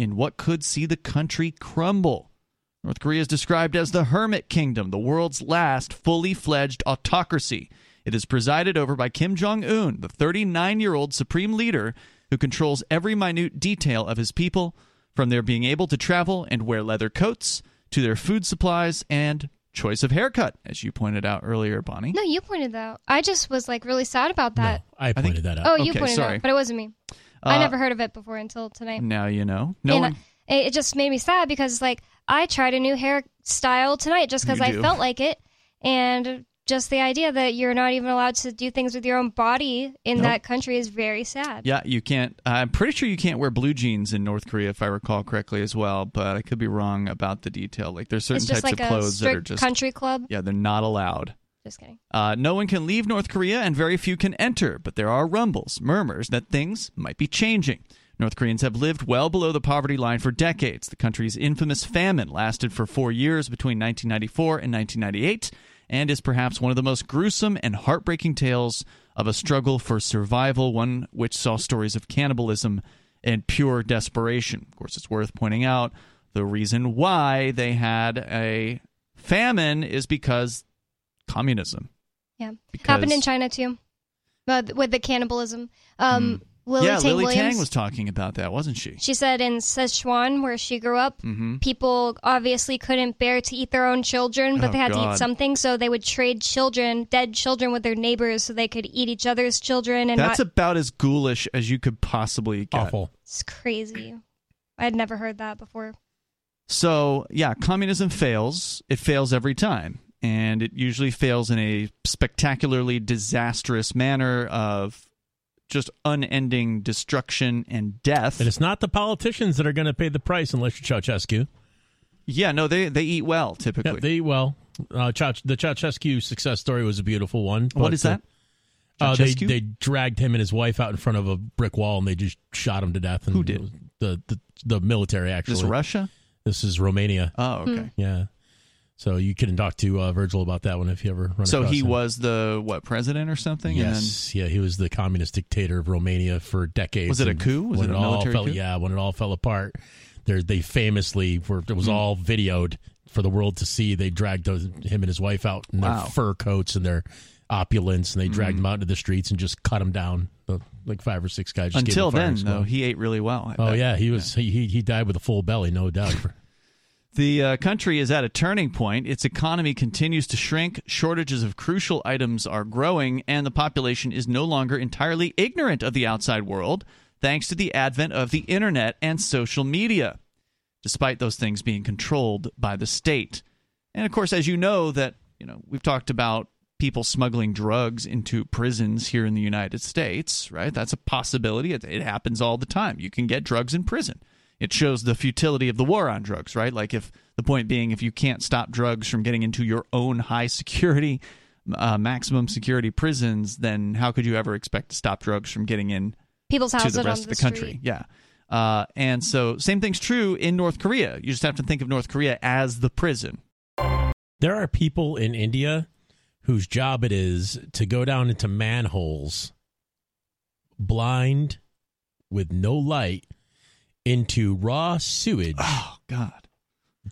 in what could see the country crumble. North Korea is described as the Hermit Kingdom, the world's last fully fledged autocracy. It is presided over by Kim Jong un, the 39 year old supreme leader who controls every minute detail of his people, from their being able to travel and wear leather coats to their food supplies and choice of haircut, as you pointed out earlier, Bonnie. No, you pointed that out. I just was like really sad about that. No, I pointed think- that out. Oh, you Okay, pointed it sorry. out, but it wasn't me. I Uh, never heard of it before until tonight. Now you know. No and one. I- it just made me sad because like I tried a new hairstyle tonight just because I felt like it, and just the idea that you're not even allowed to do things with your own body in Nope. that country is very sad. Yeah, you can't. I'm pretty sure you can't wear blue jeans in North Korea, if I recall correctly, as well. But I could be wrong about the detail. Like, there's certain types like of clothes that are just country club. yeah, they're not allowed. Just kidding. Uh, no one can leave North Korea, and very few can enter. But there are rumbles, murmurs that things might be changing. North Koreans have lived well below the poverty line for decades. The country's infamous famine lasted for four years between 1994 and 1998 and is perhaps one of the most gruesome and heartbreaking tales of a struggle for survival, one which saw stories of cannibalism and pure desperation. Of course, it's worth pointing out the reason why they had a famine is because communism. Yeah, Because- happened in China too, but with the cannibalism. Um, Lily Hmm. yeah, Tang Lily Williams. Tang was talking about that, wasn't she? She said in Sichuan, where she grew up, Mhm. people obviously couldn't bear to eat their own children, but Oh, they had to eat something, so they would trade children, dead children, with their neighbors, so they could eat each other's children. And That's not, about as ghoulish as you could possibly get. Awful. it's crazy. I'd never heard that before. So, yeah, communism fails. It fails every time. And it usually fails in a spectacularly disastrous manner of just unending destruction and death. And it's not the politicians that are going to pay the price unless you're Ceausescu. yeah, no, they, they eat well, typically. Yeah, they eat well. Uh, Ceaus- the Ceausescu success story was a beautiful one. what but, is that? Uh, they, they dragged him and his wife out in front of a brick wall and they just shot him to death. And Who did? The, the the military actually. Is this Russia? This is Romania. Oh, okay. Yeah. So you can talk to uh, Virgil about that one if you ever run into him. So he him. was the, what, president or something? And then- Yes, yeah, he was the communist dictator of Romania for decades. Was it a coup? Was it a all military fell, coup? Yeah, when it all fell apart, there they famously were. It was Hmm. all videoed for the world to see. They dragged those, him and his wife out in Wow. their fur coats and their opulence, and they dragged Hmm. him out into the streets and just cut him down. Like five or six guys. Until then, though, he ate really well. I oh bet. yeah, he was. He, he he died with a full belly, no doubt. The uh, country is at a turning point. Its economy continues to shrink, shortages of crucial items are growing, and the population is no longer entirely ignorant of the outside world thanks to the advent of the internet and social media, despite those things being controlled by the state. And of course, as you know, that you know we've talked about people smuggling drugs into prisons here in the United States, right? That's a possibility. It, it happens all the time. You can get drugs in prison it shows the futility of the war on drugs, right? Like if the point being, if you can't stop drugs from getting into your own high security, uh, maximum security prisons, then how could you ever expect to stop drugs from getting in People's houses to the on rest of the the country? Yeah. Uh, and so, same thing's true in North Korea. You just have to think of North Korea as the prison. There are people in India whose job it is to go down into manholes blind with no light into raw sewage Oh God!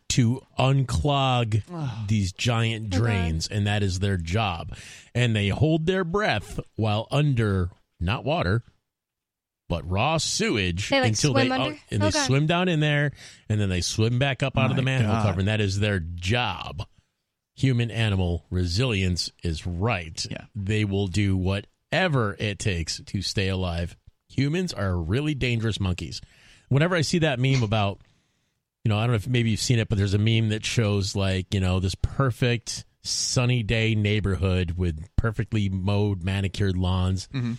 to unclog Oh. these giant oh, drains and that is their job and they hold their breath while under not water but raw sewage They, like, until swim they under? and Oh, they God. swim down in there and then they swim back up out of the My manhole God. cover and that is their job human animal resilience is right Yeah. they will do whatever it takes to stay alive humans are really dangerous monkeys whenever i see that meme about you know, I don't know if maybe you've seen it, but there's a meme that shows like, you know, this perfect sunny day neighborhood with perfectly mowed, manicured lawns. Mhm.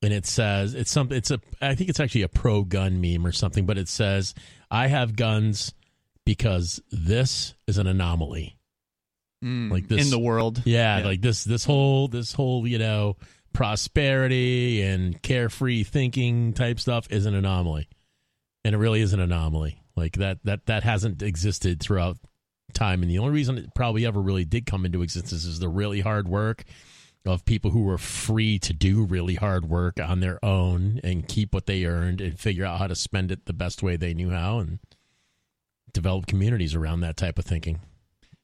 And it says, it's something, it's a, I think it's actually a pro gun meme or something, but it says, I have guns because this is an anomaly. Mm, Like this- in the world. Yeah, Yeah. like this, this whole, this whole, you know, prosperity and carefree thinking type stuff is an anomaly. And it really is an anomaly. Like that, that, that hasn't existed throughout time. And the only reason it probably ever really did come into existence is the really hard work of people who were free to do really hard work on their own and keep what they earned and figure out how to spend it the best way they knew how and develop communities around that type of thinking.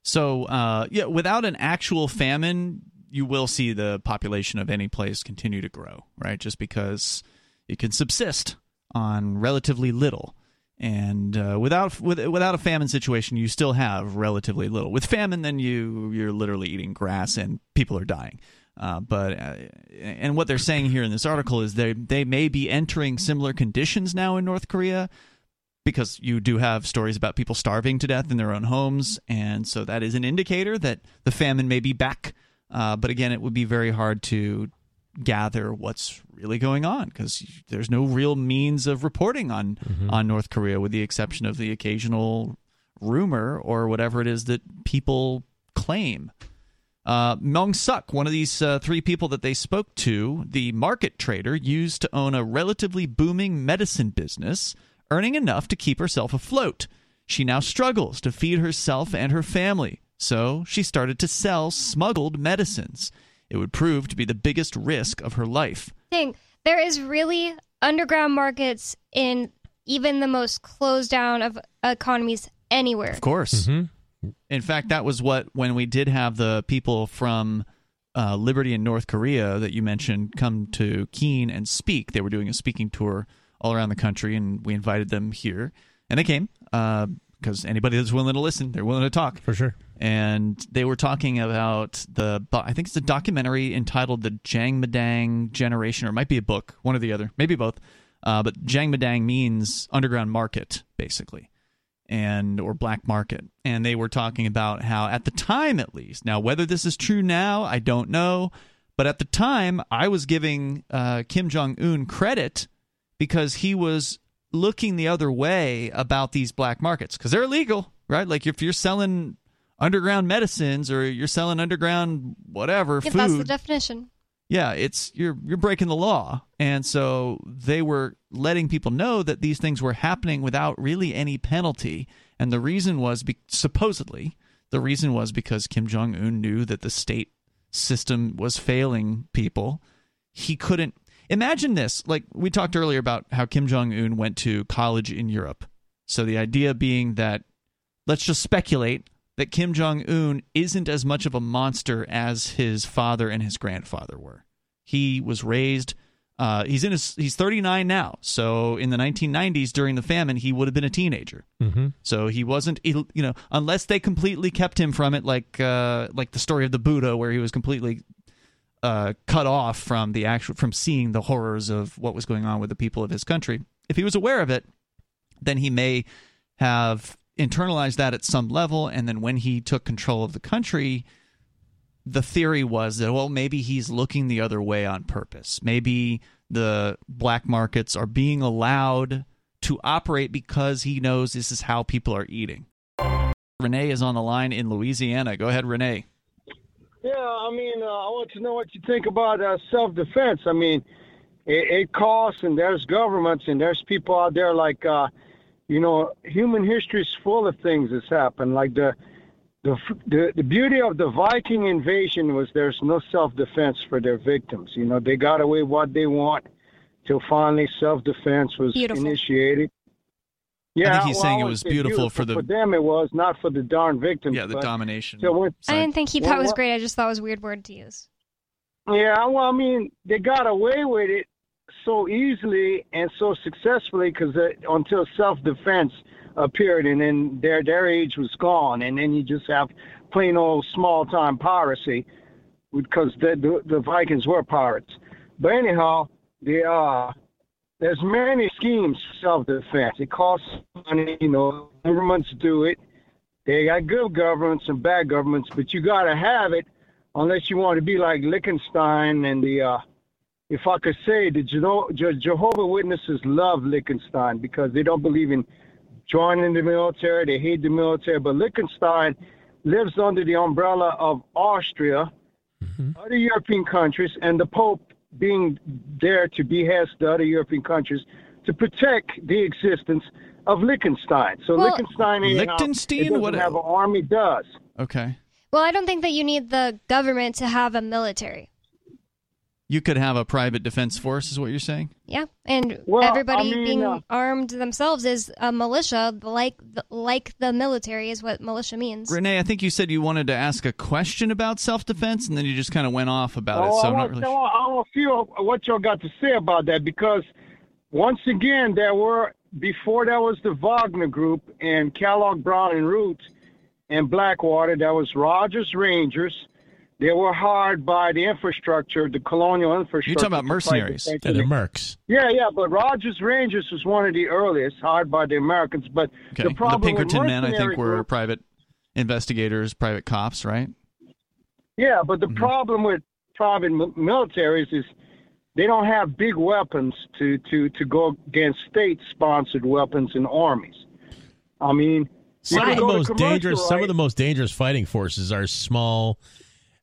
So, uh, yeah, without an actual famine, you will see the population of any place continue to grow, right? Just because it can subsist on relatively little. and uh, without with, without a famine situation, you still have relatively little. With famine, then you you're literally eating grass and people are dying. Uh, but uh, and what they're saying here in this article is they they may be entering similar conditions now in North Korea because you do have stories about people starving to death in their own homes, and so that is an indicator that the famine may be back. Uh, but again, it would be very hard to gather what's really going on because there's no real means of reporting on mm-hmm. on North Korea, with the exception of the occasional rumor or whatever it is that people claim. Uh, Mong Suk, one of these uh, three people that they spoke to, the market trader, used to own a relatively booming medicine business, earning enough to keep herself afloat. She now struggles to feed herself and her family, so she started to sell smuggled medicines. It would prove to be the biggest risk of her life. Thing, there is really underground markets in even the most closed down of economies anywhere. Of course. Mm-hmm. In fact, that was what when we did have the people from uh, Liberty in North Korea that you mentioned come to Keene and speak. They were doing a speaking tour all around the country, and we invited them here, and they came because anybody that's willing to listen, they're willing to talk for sure and they were talking about the I think it's a documentary entitled "The Jang Madang Generation," or it might be a book, one or the other, maybe both. Uh, but Jang Madang means underground market, basically, and or black market. And they were talking about how, at the time at least, now whether this is true now, I don't know, but at the time, I was giving uh, Kim Jong Un credit because he was looking the other way about these black markets because they're illegal, right? Like if you're selling underground medicines or you're selling underground whatever yeah, food. That's the definition. Yeah, it's you're you're breaking the law. And so they were letting people know that these things were happening without really any penalty. And the reason was be- supposedly the reason was because Kim Jong Un knew that the state system was failing people. He couldn't imagine this. Like we talked earlier about how Kim Jong Un went to college in Europe. So the idea being that let's just speculate that Kim Jong un isn't as much of a monster as his father and his grandfather were. He was raised. Uh, he's in his. He's 39 now. So in the 1990s, during the famine, he would have been a teenager. Mm-hmm. So he wasn't. You know, unless they completely kept him from it, like uh, like the story of the Buddha, where he was completely uh, cut off from the actual from seeing the horrors of what was going on with the people of his country. If he was aware of it, then he may have internalized that at some level, and then when he took control of the country, the theory was that well maybe he's looking the other way on purpose. Maybe the black markets are being allowed to operate because he knows this is how people are eating. Renee is on the line in Louisiana. Go ahead, Renee. Yeah, I mean, uh, I want to know what you think about uh, self defense. I mean, it, it, costs, and there's governments, and there's people out there like uh, you know, human history is full of things that's happened. Like the, the, the, the beauty of the Viking invasion was there's no self-defense for their victims. You know, they got away what they want till finally self-defense was beautiful. initiated. Yeah, I think he's well, saying it was beautiful, beautiful, for the for them. It was not for the darn victims. Yeah, the but, domination. So when, I didn't think he thought it was great. I just thought it was a weird word to use. Yeah, well, I mean, they got away with it so easily and so successfully because until self-defense appeared and then their their age was gone and then you just have plain old small-time piracy because the, the, the Vikings were pirates. But anyhow, the uh, there's many schemes self-defense. It costs money, you know. Governments do it. They got good governments and bad governments, but you got to have it unless you want to be like Liechtenstein and the uh, if I could say, the Jehovah Witnesses love Liechtenstein because they don't believe in joining the military. They hate the military. But Liechtenstein lives under the umbrella of Austria, mm-hmm. other European countries, and the Pope being there to behest the other European countries to protect the existence of Liechtenstein. So well, Liechtenstein, Liechtenstein, what have an army does. Okay. Well, I don't think that you need the government to have a military. You could have a private defense force, is what you're saying? Yeah, and well, everybody I mean, being uh, armed themselves is a militia, like the, like the military is what militia means. Renee, I think you said you wanted to ask a question about self defense, and then you just kind of went off about oh, it. So I I'm not want, really. I want to feel what y'all got to say about that because once again, there were before that was the Wagner Group and Kellogg Brown and Root and Blackwater. That was Rogers Rangers. They were hired by the infrastructure, the colonial infrastructure. You're talking about to fight mercenaries. the French. Yeah, they're mercs. Yeah, yeah, but Rogers Rangers was one of the earliest hired by the Americans. But Okay. the problem with Pinkerton men, I think, were groups- private investigators, private cops, right? Yeah, but the Mm-hmm. problem with private militaries is they don't have big weapons to, to, to go against state-sponsored weapons and armies. I mean, Some of the most commercial, dangerous. Some of the most dangerous fighting forces are small,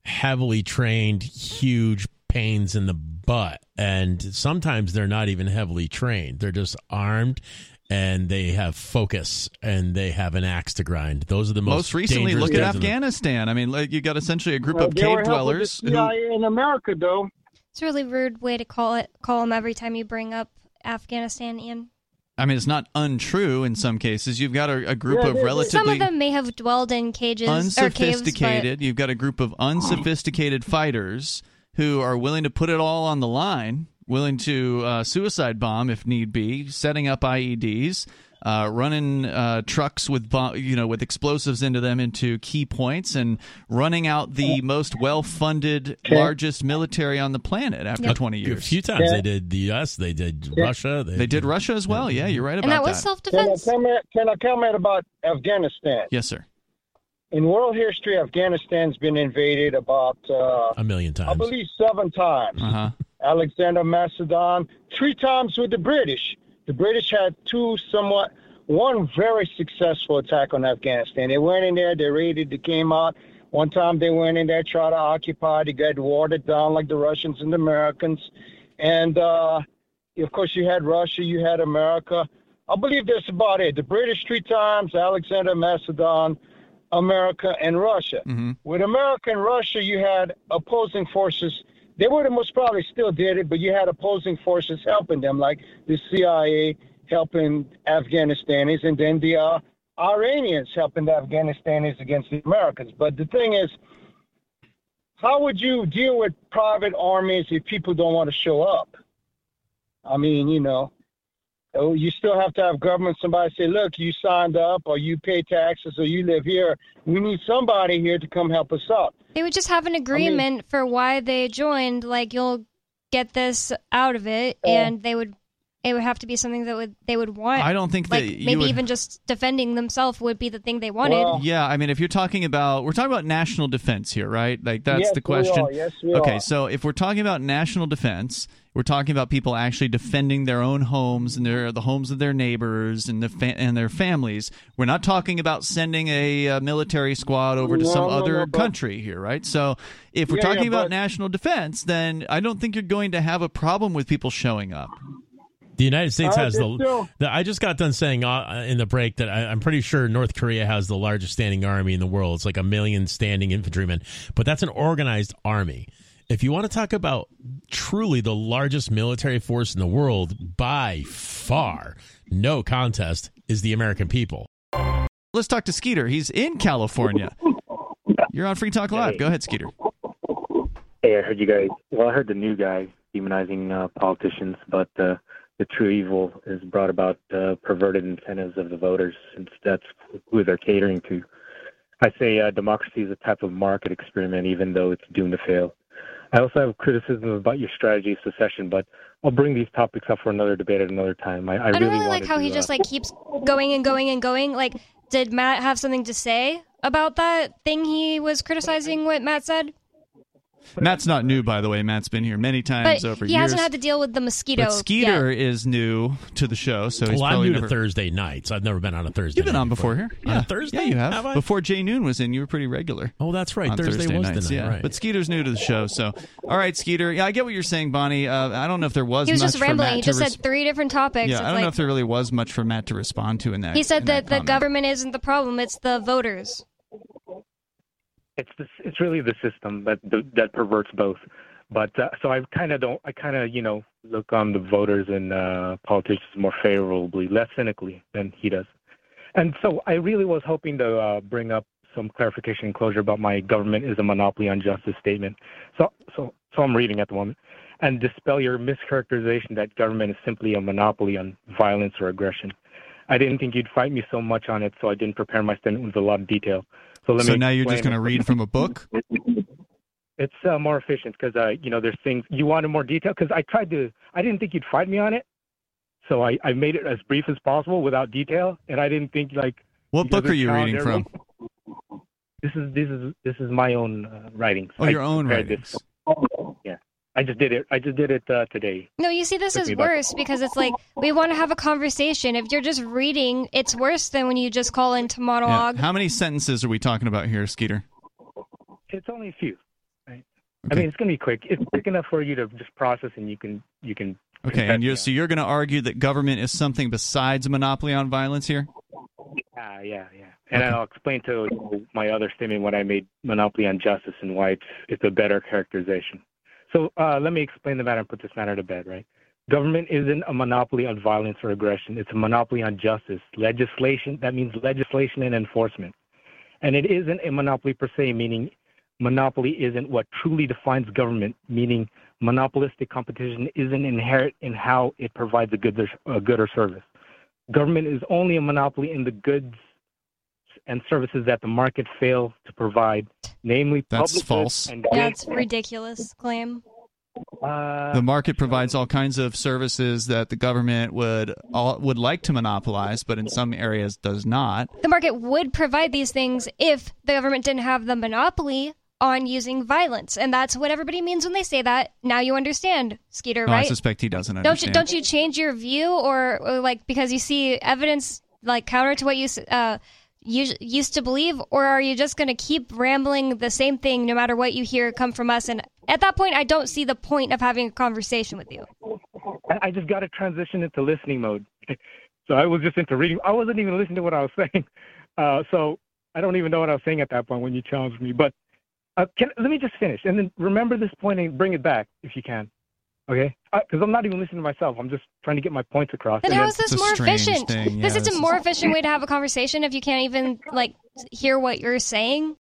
heavily trained, huge pains in the butt, and sometimes they're not even heavily trained. They're just armed. And they have focus, and they have an axe to grind. Those are the most, Most recently, look at guys in the- Afghanistan. I mean, like, you got essentially a group Well, of cave dwellers who in America, though. It's a really rude way to call it call them every time you bring up Afghanistan, Ian. I mean, it's not untrue in some cases. You've got a, a group Yeah, of they- they- relatively Some of them may have dwelled in cages or caves, but unsophisticated. You've got a group of unsophisticated fighters who are willing to put it all on the line, willing to uh, suicide bomb if need be, setting up IEDs. Uh, running uh, trucks with you know with explosives into them into key points and running out the most well-funded, largest military on the planet after 20 years. A few times they did the U.S., they did Russia. They, They did Russia as well. Yeah, you're right about and that was self Can I, defense. comment, can I comment about Afghanistan? Yes, sir. In world history, Afghanistan's been invaded about, uh, a million times. I times. believe, seven times. Uh huh. Alexander Macedon, three times with the British. The British had two somewhat, one very successful attack on Afghanistan. They went in there, they raided, they came out. One time they went in there, tried to occupy, they got watered down like the Russians and the Americans. And uh, of course, you had Russia, you had America. I believe that's about it. The British three times, Alexander Macedon, America, and Russia. hmm With America and Russia, you had opposing forces. They would have most probably still did it, but you had opposing forces helping them, like the CIA helping Afghanistanis, and then the uh, Iranians helping the Afghanistan against the Americans. But the thing is, how would you deal with private armies if people don't want to show up? I mean, you know, oh, you still have to have government. Somebody say, "Look, you signed up, or you pay taxes, or you live here. We need somebody here to come help us out." They would just have an agreement for why they joined. Like you'll get this out of it, Yeah. and they would. It would have to be something that would they would want. I don't think like that you maybe would- even just defending themselves would be the thing they wanted. Well, Yeah, I mean, if you're talking about, we're talking about national defense here, right? Like that's Yes, the we question. are. Yes, we okay, are. so if we're talking about national defense, we're talking about people actually defending their own homes and their the homes of their neighbors and the fa- and their families. We're not talking about sending a, uh military squad over to No, some no, other no, but- country here, right? So if we're Yeah, talking yeah, about but- national defense, then I don't think you're going to have a problem with people showing up. The United States has the, the. I just got done saying uh, in the break that I, I'm pretty sure North Korea has the largest standing army in the world. It's like a million standing infantrymen, but that's an organized army. If you want to talk about truly the largest military force in the world by far, no contest, is the American people. Let's talk to Skeeter. He's in California. You're on Free Talk Live. Go ahead, Skeeter. Hey, I heard you guys. Well, I heard the new guy demonizing uh, politicians, but uh, the true evil is brought about uh, perverted incentives of the voters, since that's who they're catering to. I say uh, democracy is a type of market experiment, even though it's doomed to fail. I also have criticism about your strategy of secession, but I'll bring these topics up for another debate at another time. I, I, I don't really, really like how to, he uh, just like keeps going and going and going. Like, did Matt have something to say about that thing he was criticizing? What Matt said, Matt's not new, by the way. Matt's been here many times but over he years. hasn't had to deal with the mosquito. But Skeeter yet. is new to the show, so he's well, I'm new never. to Thursday nights. I've never been on a Thursday. Night. You've been night on before here. On Yeah. a Thursday? Yeah, you have. Have I? Before Jay Noon was in, you were pretty regular. Oh, that's right. on Thursday, was nights, the night. yeah. Right. But Skeeter's new to the show, so all right, Skeeter. Yeah, I get what you're saying, Bonnie. Uh, I don't know if there was. He was much just for rambling. Matt He just res- said three different topics. Yeah, It's I don't like, know if there really was much for Matt to respond to in that. he said in that, the government isn't the problem; it's the voters. It's the, it's really the system that that perverts both. But uh, so I kind of don't I kind of you know look on the voters and uh, politicians more favorably, less cynically than he does. And so I really was hoping to uh, bring up some clarification and closure about my government is a monopoly on justice statement. So so so I'm reading at the moment, and dispel your mischaracterization that government is simply a monopoly on violence or aggression. I didn't think you'd fight me so much on it, so I didn't prepare my statement with a lot of detail. So let so me. now you're just going to read from a book? It's uh, more efficient because uh, you know there's things you wanted more detail because I tried to. I didn't think you'd fight me on it, so I, I made it as brief as possible without detail, and I didn't think like. What book are you reading from? This is this is this is my own uh, writings. Oh, I your own writings. This. Yeah, I just did it. I just did it uh, today. No, you see, this is me about- worse because it's like we want to have a conversation. If you're just reading, it's worse than when you just call into Yeah. monologue. How many sentences are we talking about here, Skeeter? It's only a few. Right? I mean, it's gonna be quick. It's quick enough for you to just process, and you can you can. Okay, and you're, so you're going to argue that government is something besides a monopoly on violence here? Yeah, yeah, yeah. And I'll explain to my other statement when I made monopoly on justice and why it's it's a better characterization. So uh, let me explain the matter and put this matter to bed. Right? Government isn't a monopoly on violence or aggression. It's a monopoly on justice, legislation. That means legislation and enforcement. And it isn't a monopoly per se, meaning monopoly isn't what truly defines government, meaning monopolistic competition isn't inherent in how it provides a good, a good or service. Government is only a monopoly in the goods and services that the market fails to provide, namely That's public false. and That's ridiculous claim. uh, the market provides all kinds of services that the government would all, would like to monopolize, but in some areas does not. The market would provide these things if the government didn't have the monopoly on using violence, and that's what everybody means when they say that. Now you understand, Skeeter, right? I suspect he doesn't don't you don't you change your view or, or like because you see evidence like counter to what you uh you used to believe or are you just going to keep rambling the same thing no matter what you hear come from us and at that point I don't see the point of having a conversation with you. I- just got to transition into listening mode. so I was just into reading. I wasn't even listening to what I was saying. Uh, so I don't even know what I was saying at that point when you challenged me. But uh, can, let me just finish and then remember this point and bring it back if you can. Okay? Uh, because I'm not even listening to myself. I'm just trying to get my points across. Then And how is this more efficient? thing. This is a more efficient way to have a conversation if you can't even like hear what you're saying.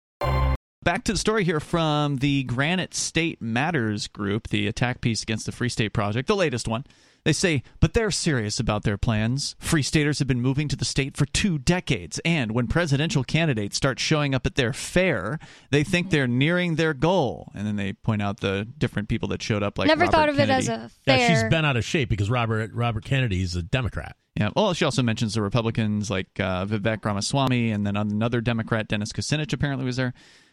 Back to the story here from the Granite State Matters group, the attack piece against the Free State Project, the latest one. They say, but they're serious about their plans. Free Staters have been moving to the state for two decades, and when presidential candidates start showing up at their fair, they think they're nearing their goal. And then they point out the different people that showed up, like Never Robert thought of Kennedy. it as a Yeah, fair. she's been out of shape because Robert Robert Kennedy is a Democrat. Yeah. Well, she also mentions the Republicans like uh, Vivek Ramaswamy and then another Democrat, Dennis Kucinich, apparently was there.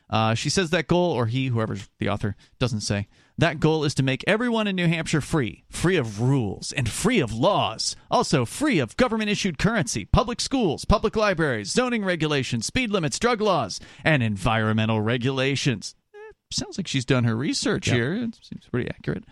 Uh, she says that goal, or he, whoever's the author, doesn't say. That goal is to make everyone in New Hampshire free, free of rules and free of laws. Also, free of government issued currency, public schools, public libraries, zoning regulations, speed limits, drug laws, and environmental regulations. Eh, sounds like she's done her research Yep. here. It seems pretty accurate.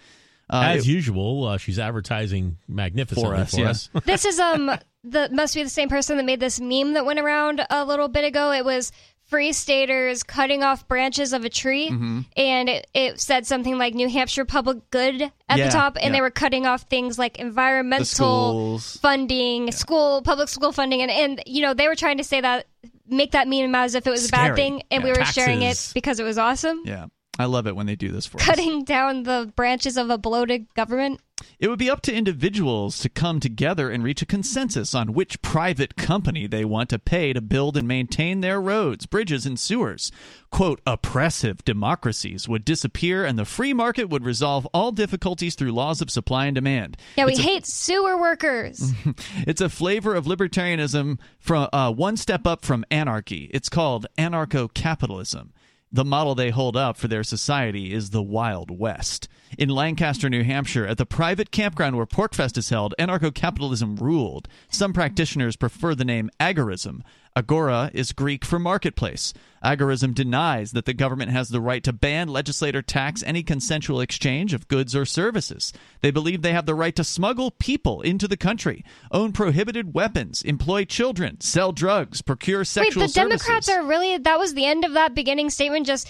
Uh, As it- usual, uh, she's advertising magnificently For us, for yeah. us. this is um the must be the same person that made this meme that went around a little bit ago. It was free staters cutting off branches of a tree Mhm. and it, it said something like New Hampshire public good at Yeah, the top and yeah. they were cutting off things like environmental funding, school public school funding and and you know they were trying to say that make that meme as if it was a bad thing and Yeah. we were sharing it because it was awesome. yeah. I love it when they do this for us. Cutting down the branches of a bloated government. It would be up to individuals to come together and reach a consensus on which private company they want to pay to build and maintain their roads, bridges, and sewers. Quote, oppressive democracies would disappear and the free market would resolve all difficulties through laws of supply and demand. Yeah, we a- hate sewer workers. it's a flavor of libertarianism from uh, one step up from anarchy. It's called anarcho capitalism. The model they hold up for their society is the Wild West. In Lancaster, New Hampshire, at the private campground where Porkfest is held, anarcho capitalism ruled. Some practitioners prefer the name agorism. Agora is Greek for marketplace. Agorism denies that the government has the right to ban, legislate, or tax any consensual exchange of goods or services. They believe they have the right to smuggle people into the country, own prohibited weapons, employ children, sell drugs, procure sexual Wait, the services. Democrats are really that was the end of that beginning statement just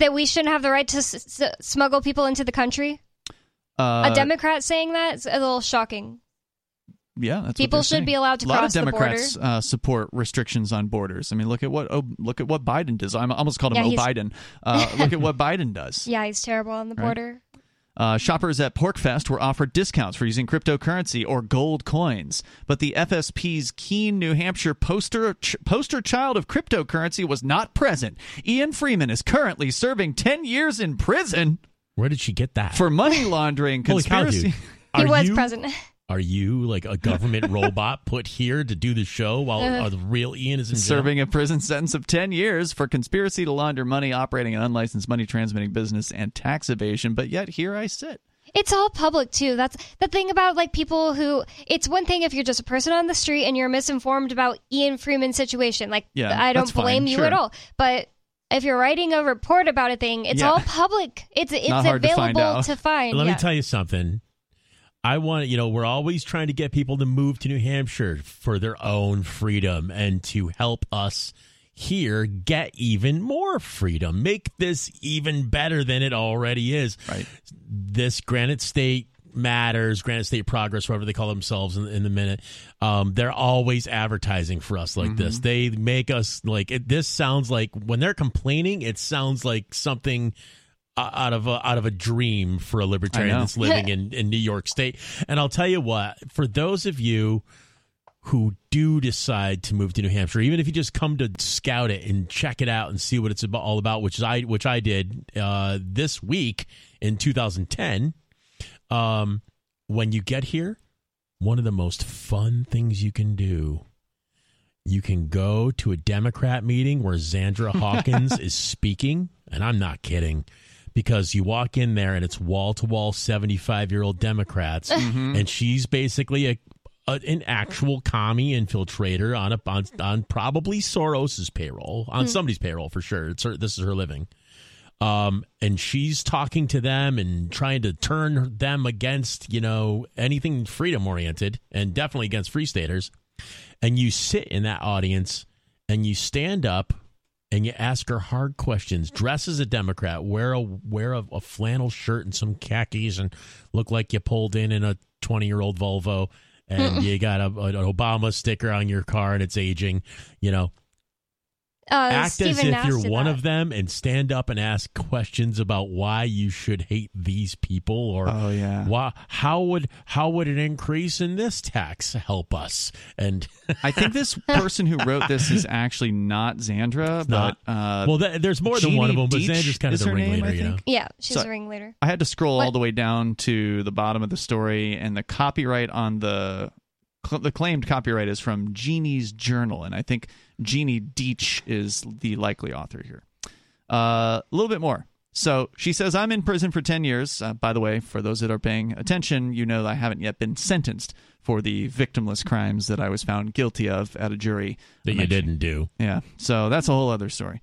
that we shouldn't have the right to s- s- smuggle people into the country? uh, a Democrat saying that is a little shocking. Yeah, that's People what should saying. be allowed to A lot cross of Democrats uh, support restrictions on borders. I mean, look at what oh, look at what Biden does. I almost called him Yeah, oh Biden. Uh, look at what Biden does. Yeah, he's terrible on the Right. border. Uh, shoppers at PorkFest were offered discounts for using cryptocurrency or gold coins, but the FSP's Keene, New Hampshire poster ch- poster child of cryptocurrency was not present. Ian Freeman is currently serving 10 years in prison Where did she get that? for money laundering, Holy cow, dude. He was you- present. Are you like a government robot put here to do the show while Uh. uh, the real Ian is in jail? serving a prison sentence of 10 years for conspiracy to launder money, operating an unlicensed money transmitting business, and tax evasion. But yet, here I sit. It's all public too. That's the thing about like people who. It's one thing if you're just a person on the street and you're misinformed about Ian Freeman's situation. Like Yeah, I don't that's fine, blame you sure. at all. But if you're writing a report about a thing, it's Yeah. all public. It's it's Not to available find to find. Let yeah. me tell you something. I want you know we're always trying to get people to move to New Hampshire for their own freedom and to help us here get even more freedom. Make this even better than it already is. Right. This Granite State matters, Granite State Progress, whatever they call themselves in, in the minute. Um, they're always advertising for us like this. They make us like it, this. Sounds like when they're complaining, it sounds like something out of a, out of a dream for a libertarian that's living in, in New York State. And I'll tell you what, for those of you who do decide to move to New Hampshire, even if you just come to scout it and check it out and see what it's about, all about, which I which I did uh, this week in 2010. Um, when you get here, one of the most fun things you can do. You can go to a Democrat meeting where Zandra Hawkins is speaking, and I'm not kidding, because you walk in there and it's wall to wall 75 year old Democrats, and she's basically a, a an actual commie infiltrator on a on, on probably Soros's payroll, on somebody's payroll for sure. It's her, this is her living. Um, and she's talking to them and trying to turn them against, you know, anything freedom oriented and definitely against free staters. And you sit in that audience and you stand up and you ask her hard questions. Dress as a Democrat, wear a wear a, a flannel shirt and some khakis, and look like you pulled in in a twenty year old Volvo, and you got a, an Obama sticker on your car and it's aging. You know, uh, act Stephen as if Nash you're one that. of them and stand up and ask questions about why you should hate these people or Oh, yeah. why how would how would an increase in this tax help us and I think this person who wrote this is actually not Zandra, but not. uh, well th- there's more than one of them but Deitch Zandra's kind of the her name, ringleader I you know? Yeah, she's So- a ringleader. I had to scroll all the way down to the bottom of the story, and the copyright on the cl- the claimed copyright is from Jeannie's Journal, and I think Jeannie Deitch is the likely author here. Uh, a little bit more. So she says, I'm in prison for 10 years. Uh, by the way, for those that are paying attention, you know that I haven't yet been sentenced for the victimless crimes that I was found guilty of at a jury. that you didn't do Yeah. So that's a whole other story.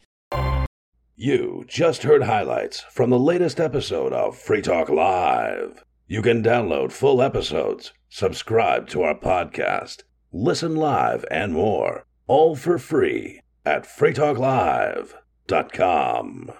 You just heard highlights from the latest episode of Free Talk Live. You can download full episodes, subscribe to our podcast, listen live, and more, all for free at freetalklive.com.